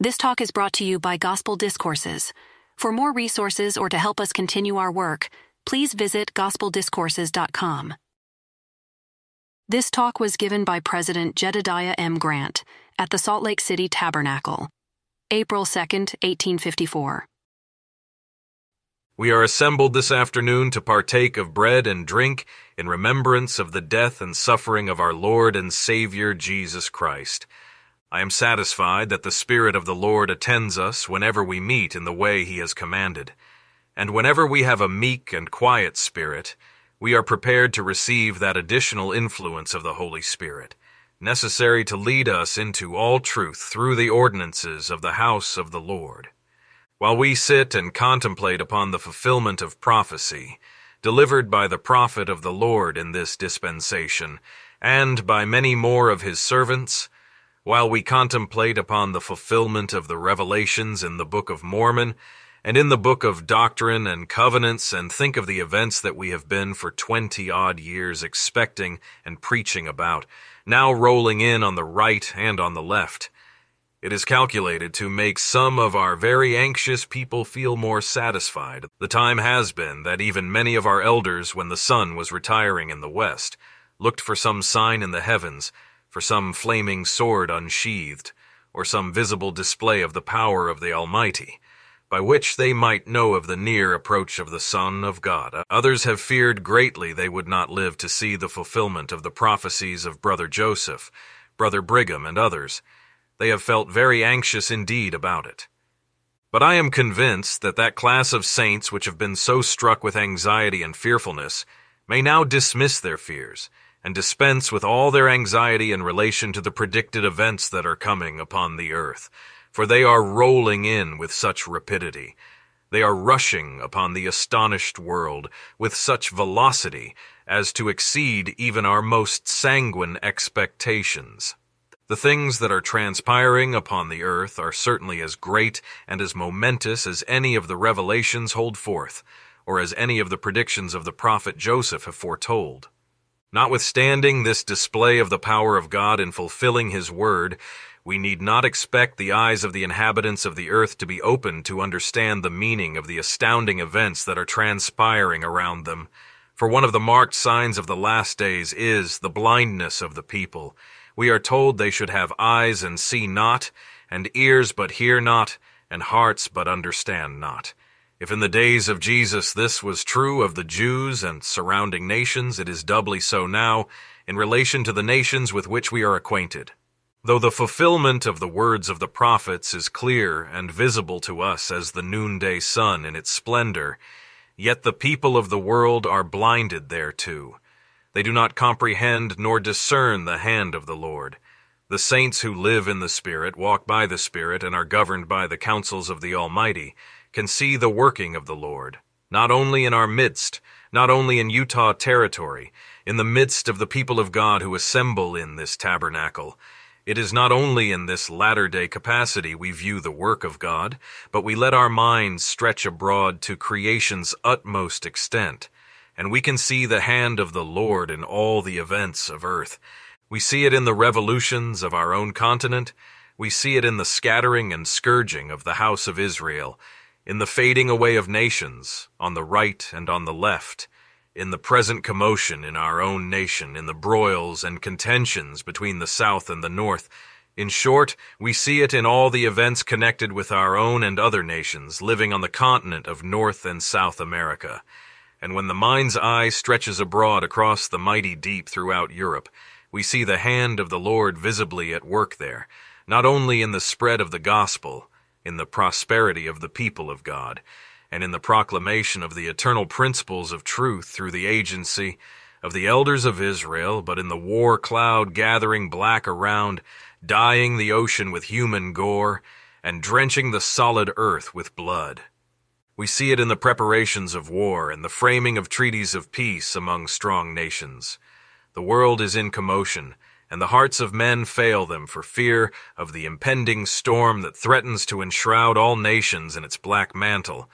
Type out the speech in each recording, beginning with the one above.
This talk is brought to you by Gospel Discourses. For more resources or to help us continue our work, please visit gospeldiscourses.com. This talk was given by President Jedediah M. Grant at the Salt Lake City Tabernacle, April 2nd, 1854. We are assembled this afternoon to partake of bread and drink in remembrance of the death and suffering of our Lord and Savior Jesus Christ. I am satisfied that the Spirit of the Lord attends us whenever we meet in the way He has commanded. And whenever we have a meek and quiet spirit, we are prepared to receive that additional influence of the Holy Spirit, necessary to lead us into all truth through the ordinances of the house of the Lord. While we sit and contemplate upon the fulfillment of prophecy, delivered by the prophet of the Lord in this dispensation, and by many more of his servants, while we contemplate upon the fulfillment of the revelations in the Book of Mormon, and in the book of Doctrine and Covenants, and think of the events that we have been for twenty odd years expecting and preaching about, now rolling in on the right and on the left. It is calculated to make some of our very anxious people feel more satisfied. The time has been that even many of our elders, when the sun was retiring in the west, looked for some sign in the heavens, for some flaming sword unsheathed, or some visible display of the power of the Almighty, by which they might know of the near approach of the Son of God. Others have feared greatly they would not live to see the fulfillment of the prophecies of Brother Joseph, Brother Brigham, and others. They have felt very anxious indeed about it. But I am convinced that that class of saints which have been so struck with anxiety and fearfulness may now dismiss their fears and dispense with all their anxiety in relation to the predicted events that are coming upon the earth, for they are rolling in with such rapidity. They are rushing upon the astonished world with such velocity as to exceed even our most sanguine expectations. The things that are transpiring upon the earth are certainly as great and as momentous as any of the revelations hold forth, or as any of the predictions of the prophet Joseph have foretold. Notwithstanding this display of the power of God in fulfilling His word, we need not expect the eyes of the inhabitants of the earth to be opened to understand the meaning of the astounding events that are transpiring around them. For one of the marked signs of the last days is the blindness of the people. We are told they should have eyes and see not, and ears but hear not, and hearts but understand not. If in the days of Jesus this was true of the Jews and surrounding nations, it is doubly so now in relation to the nations with which we are acquainted. Though the fulfillment of the words of the prophets is clear and visible to us as the noonday sun in its splendor, yet the people of the world are blinded thereto. They do not comprehend nor discern the hand of the Lord. The saints who live in the Spirit walk by the Spirit and are governed by the counsels of the Almighty can see the working of the Lord, not only in our midst, not only in Utah territory, in the midst of the people of God who assemble in this tabernacle. It is not only in this latter day capacity we view the work of God, but we let our minds stretch abroad to creation's utmost extent, and we can see the hand of the Lord in all the events of earth. We see it in the revolutions of our own continent. We see it in the scattering and scourging of the house of Israel in the fading away of nations, on the right and on the left, in the present commotion in our own nation, in the broils and contentions between the South and the North. In short, we see it in all the events connected with our own and other nations living on the continent of North and South America. And when the mind's eye stretches abroad across the mighty deep throughout Europe, we see the hand of the Lord visibly at work there, not only in the spread of the gospel, in the prosperity of the people of God, and in the proclamation of the eternal principles of truth through the agency of the elders of Israel, but in the war cloud gathering black around, dyeing the ocean with human gore, and drenching the solid earth with blood. We see it in the preparations of war and the framing of treaties of peace among strong nations. The world is in commotion, and the hearts of men fail them for fear of the impending storm that threatens to enshroud all nations in its black mantle.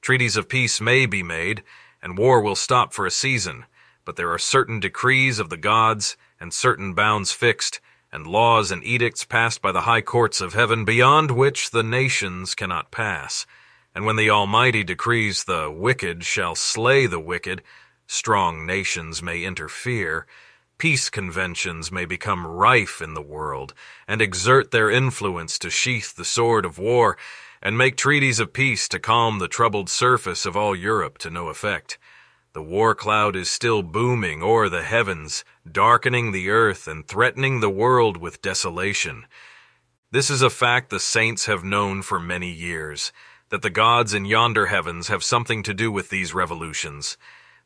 Treaties of peace may be made, and war will stop for a season, but there are certain decrees of the gods and certain bounds fixed, and laws and edicts passed by the high courts of heaven beyond which the nations cannot pass. And when the Almighty decrees the wicked shall slay the wicked, strong nations may interfere, peace conventions may become rife in the world, and exert their influence to sheath the sword of war, and make treaties of peace to calm the troubled surface of all Europe to no effect. The war cloud is still booming o'er the heavens, darkening the earth and threatening the world with desolation. This is a fact the saints have known for many years, that the gods in yonder heavens have something to do with these revolutions.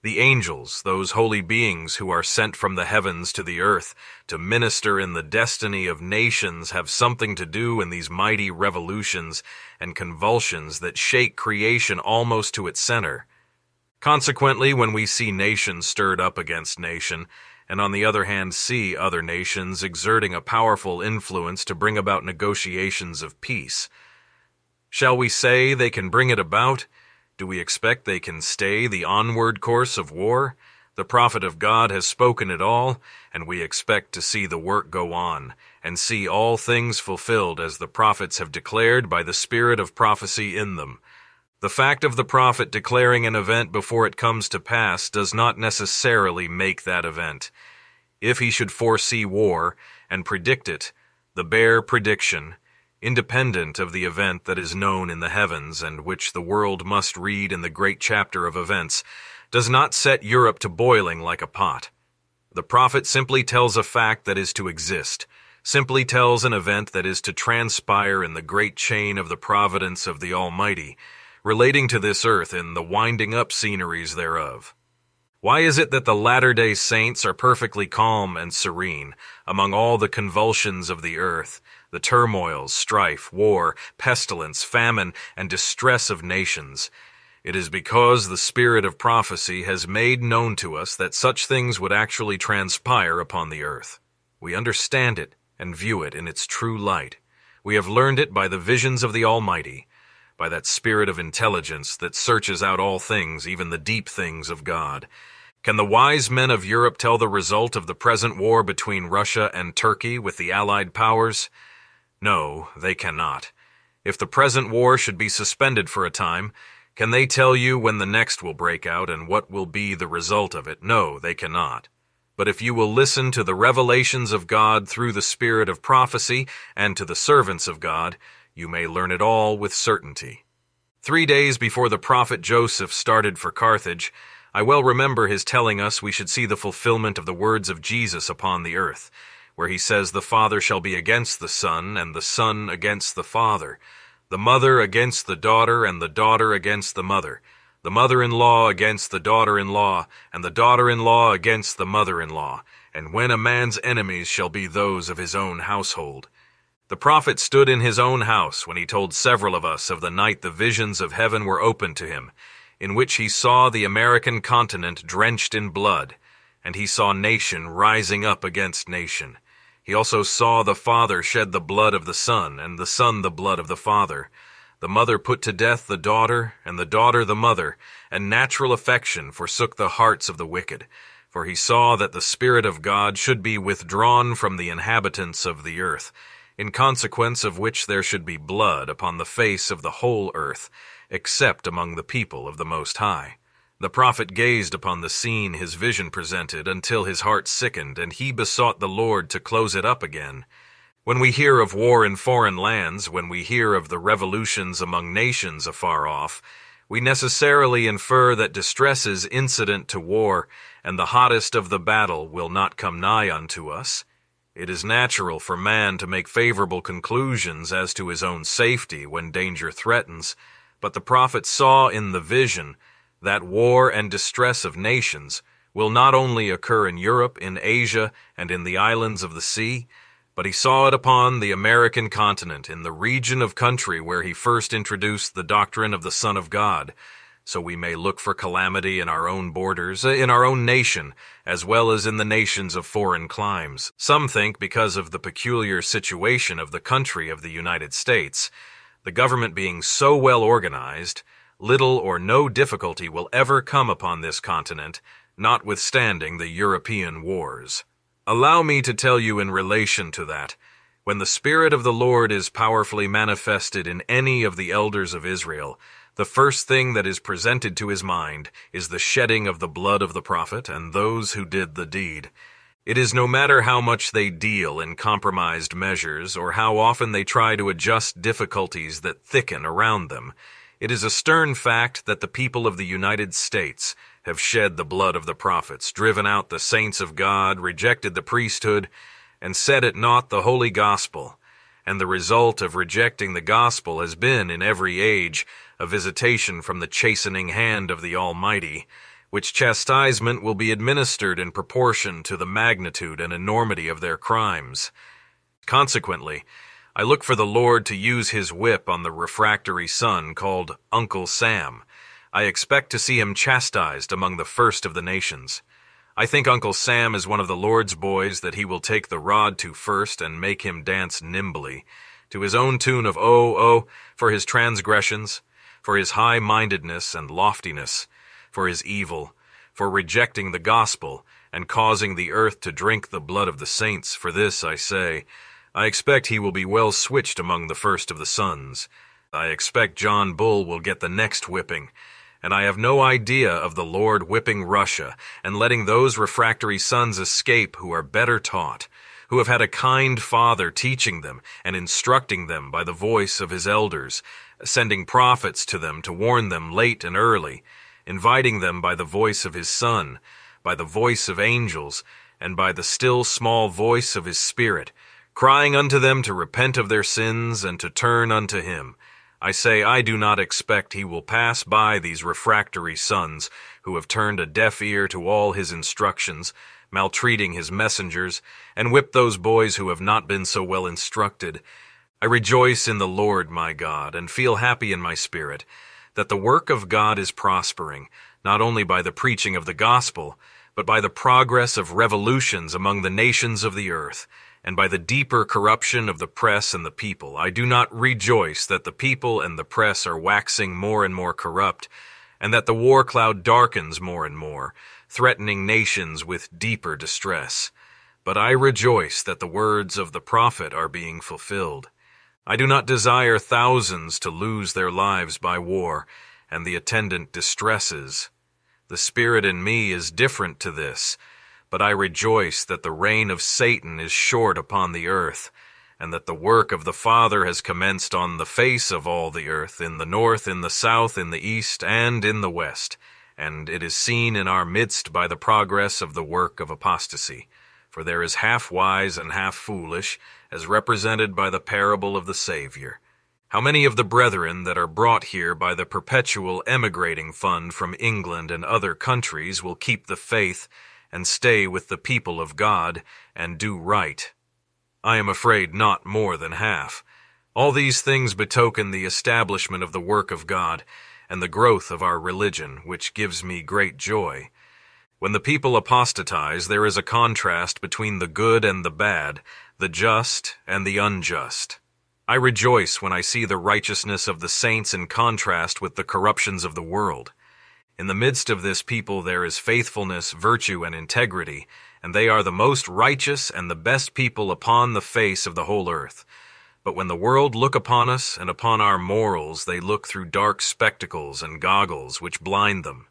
The angels, those holy beings who are sent from the heavens to the earth to minister in the destiny of nations, have something to do in these mighty revolutions and convulsions that shake creation almost to its center. Consequently, when we see nation stirred up against nation, and on the other hand see other nations exerting a powerful influence to bring about negotiations of peace, shall we say they can bring it about? Do we expect they can stay the onward course of war? The prophet of God has spoken it all, and we expect to see the work go on, and see all things fulfilled as the prophets have declared by the spirit of prophecy in them. The fact of the prophet declaring an event before it comes to pass does not necessarily make that event. If he should foresee war and predict it, the bare prediction, independent of the event that is known in the heavens and which the world must read in the great chapter of events, does not set Europe to boiling like a pot. The prophet simply tells a fact that is to exist, simply tells an event that is to transpire in the great chain of the providence of the Almighty, relating to this earth and the winding up sceneries thereof. Why is it that the latter day saints are perfectly calm and serene among all the convulsions of the earth, the turmoils, strife, war, pestilence, famine, and distress of nations? It is because the spirit of prophecy has made known to us that such things would actually transpire upon the earth. We understand it and view it in its true light. We have learned it by the visions of the Almighty, by that spirit of intelligence that searches out all things, even the deep things of God. Can the wise men of Europe tell the result of the present war between Russia and Turkey with the Allied powers? No, they cannot. If the present war should be suspended for a time, can they tell you when the next will break out and what will be the result of it? No, they cannot. But if you will listen to the revelations of God through the spirit of prophecy and to the servants of God, you may learn it all with certainty. Three days before the prophet Joseph started for Carthage, I well remember his telling us we should see the fulfillment of the words of Jesus upon the earth, where he says the Father shall be against the Son, and the Son against the Father, the mother against the daughter, and the daughter against the mother, the mother-in-law against the daughter-in-law, and the daughter-in-law against the mother-in-law, and when a man's enemies shall be those of his own household. The prophet stood in his own house when he told several of us of the night the visions of heaven were opened to him, in which he saw the American continent drenched in blood, and he saw nation rising up against nation. He also saw the father shed the blood of the son, and the son the blood of the father. The mother put to death the daughter, and the daughter the mother, and natural affection forsook the hearts of the wicked. For he saw that the Spirit of God should be withdrawn from the inhabitants of the earth, in consequence of which there should be blood upon the face of the whole earth, except among the people of the Most High. The prophet gazed upon the scene his vision presented until his heart sickened, and he besought the Lord to close it up again. When we hear of war in foreign lands, when we hear of the revolutions among nations afar off, we necessarily infer that distresses incident to war and the hottest of the battle will not come nigh unto us. It is natural for man to make favorable conclusions as to his own safety when danger threatens, but the prophet saw in the vision that war and distress of nations will not only occur in Europe, in Asia, and in the islands of the sea, but he saw it upon the American continent, in the region of country where he first introduced the doctrine of the Son of God, so we may look for calamity in our own borders, uh, in our own nation, as well as in the nations of foreign climes. Some think because of the peculiar situation of the country of the United States, the government being so well organized, little or no difficulty will ever come upon this continent, notwithstanding the European wars. Allow me to tell you in relation to that, when the Spirit of the Lord is powerfully manifested in any of the elders of Israel, the first thing that is presented to his mind is the shedding of the blood of the prophet and those who did the deed. It is no matter how much they deal in compromised measures or how often they try to adjust difficulties that thicken around them. It is a stern fact that the people of the United States have shed the blood of the prophets, driven out the saints of God, rejected the priesthood, and set at naught the holy gospel. And the result of rejecting the gospel has been, in every age, a visitation from the chastening hand of the Almighty, which chastisement will be administered in proportion to the magnitude and enormity of their crimes. Consequently, I look for the Lord to use his whip on the refractory son called Uncle Sam. I expect to see him chastised among the first of the nations. I think Uncle Sam is one of the Lord's boys that he will take the rod to first and make him dance nimbly, to his own tune of oh, oh, for his transgressions, for his high mindedness and loftiness, for his evil, for rejecting the gospel, and causing the earth to drink the blood of the saints. For this I say, I expect he will be well switched among the first of the sons. I expect John Bull will get the next whipping, and I have no idea of the Lord whipping Russia and letting those refractory sons escape who are better taught, who have had a kind father teaching them and instructing them by the voice of his elders, sending prophets to them to warn them late and early, inviting them by the voice of his Son, by the voice of angels, and by the still small voice of his Spirit, crying unto them to repent of their sins and to turn unto him. I say, I do not expect he will pass by these refractory sons who have turned a deaf ear to all his instructions, maltreating his messengers, and whip those boys who have not been so well instructed. I rejoice in the Lord my God, and feel happy in my spirit, that the work of God is prospering, not only by the preaching of the gospel, but by the progress of revolutions among the nations of the earth, and by the deeper corruption of the press and the people. I do not rejoice that the people and the press are waxing more and more corrupt, and that the war cloud darkens more and more, threatening nations with deeper distress. But I rejoice that the words of the prophet are being fulfilled. I do not desire thousands to lose their lives by war and the attendant distresses. The spirit in me is different to this, but I rejoice that the reign of Satan is short upon the earth, and that the work of the Father has commenced on the face of all the earth, in the north, in the south, in the east, and in the west, and it is seen in our midst by the progress of the work of apostasy. For there is half wise and half foolish, as represented by the parable of the Savior. How many of the brethren that are brought here by the perpetual emigrating fund from England and other countries will keep the faith and stay with the people of God and do right? I am afraid not more than half. All these things betoken the establishment of the work of God and the growth of our religion, which gives me great joy. When the people apostatize, there is a contrast between the good and the bad, the just and the unjust. I rejoice when I see the righteousness of the saints in contrast with the corruptions of the world. In the midst of this people there is faithfulness, virtue, and integrity, and they are the most righteous and the best people upon the face of the whole earth. But when the world look upon us and upon our morals, they look through dark spectacles and goggles which blind them.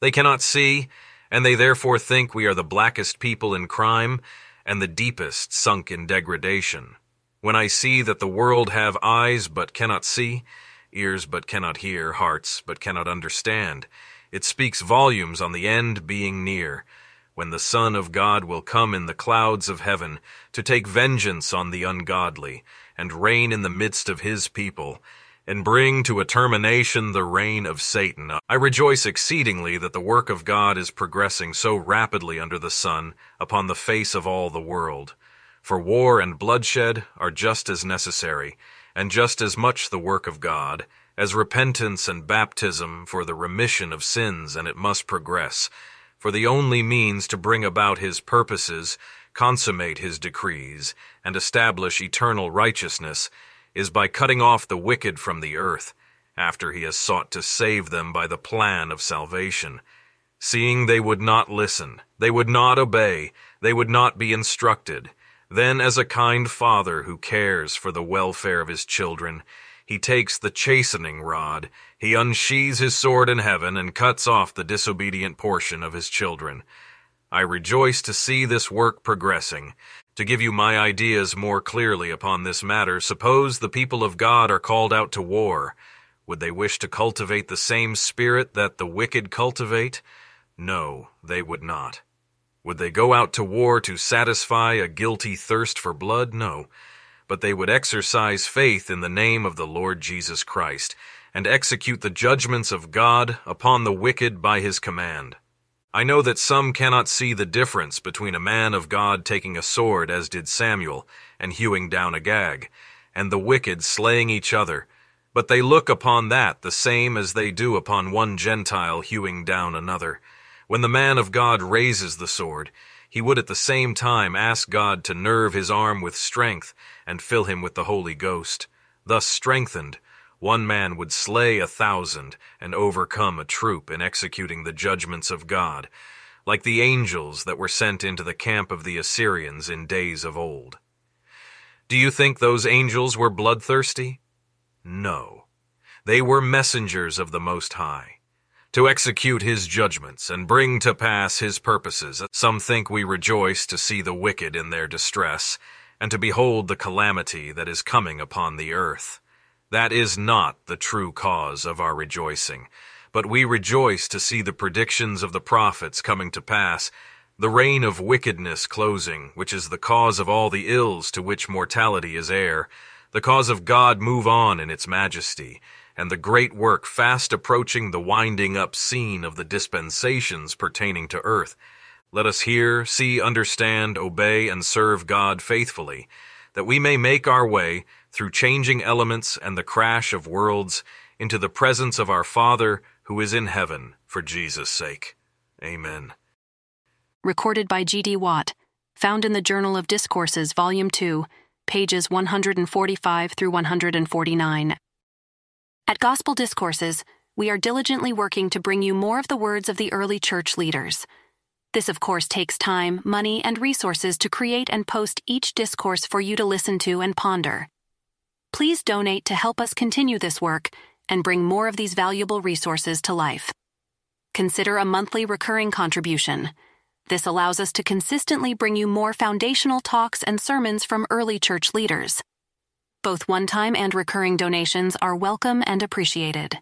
They cannot see, and they therefore think we are the blackest people in crime, and the deepest sunk in degradation. When I see that the world have eyes but cannot see, ears but cannot hear, hearts but cannot understand, it speaks volumes on the end being near, when the Son of God will come in the clouds of heaven to take vengeance on the ungodly, and reign in the midst of his people, and bring to a termination the reign of Satan. I rejoice exceedingly that the work of God is progressing so rapidly under the sun upon the face of all the world. For war and bloodshed are just as necessary, and just as much the work of God, as repentance and baptism for the remission of sins, and it must progress. For the only means to bring about his purposes, consummate his decrees, and establish eternal righteousness is by cutting off the wicked from the earth, after he has sought to save them by the plan of salvation. Seeing they would not listen, they would not obey, they would not be instructed. Then, as a kind father who cares for the welfare of his children, he takes the chastening rod, he unsheathes his sword in heaven, and cuts off the disobedient portion of his children. I rejoice to see this work progressing. To give you my ideas more clearly upon this matter, suppose the people of God are called out to war. Would they wish to cultivate the same spirit that the wicked cultivate? No, they would not. Would they go out to war to satisfy a guilty thirst for blood? No. But they would exercise faith in the name of the Lord Jesus Christ, and execute the judgments of God upon the wicked by his command. I know that some cannot see the difference between a man of God taking a sword, as did Samuel, and hewing down Agag, and the wicked slaying each other, but they look upon that the same as they do upon one Gentile hewing down another. When the man of God raises the sword, he would at the same time ask God to nerve his arm with strength and fill him with the Holy Ghost. Thus strengthened, one man would slay a thousand and overcome a troop in executing the judgments of God, like the angels that were sent into the camp of the Assyrians in days of old. Do you think those angels were bloodthirsty? No. They were messengers of the Most High to execute his judgments and bring to pass his purposes. Some think we rejoice to see the wicked in their distress, and to behold the calamity that is coming upon the earth. That is not the true cause of our rejoicing, but we rejoice to see the predictions of the prophets coming to pass, the reign of wickedness closing, which is the cause of all the ills to which mortality is heir, the cause of God move on in its majesty, and the great work fast approaching the winding up scene of the dispensations pertaining to earth. Let us hear, see, understand, obey, and serve God faithfully, that we may make our way through changing elements and the crash of worlds into the presence of our Father who is in heaven for Jesus' sake. Amen. Recorded by G.D. Watt, found in the Journal of Discourses, Volume 2, pages 145 through 149. At Gospel Discourses, we are diligently working to bring you more of the words of the early church leaders. This, of course, takes time, money, and resources to create and post each discourse for you to listen to and ponder. Please donate to help us continue this work and bring more of these valuable resources to life. Consider a monthly recurring contribution. This allows us to consistently bring you more foundational talks and sermons from early church leaders. Both one time and recurring donations are welcome and appreciated.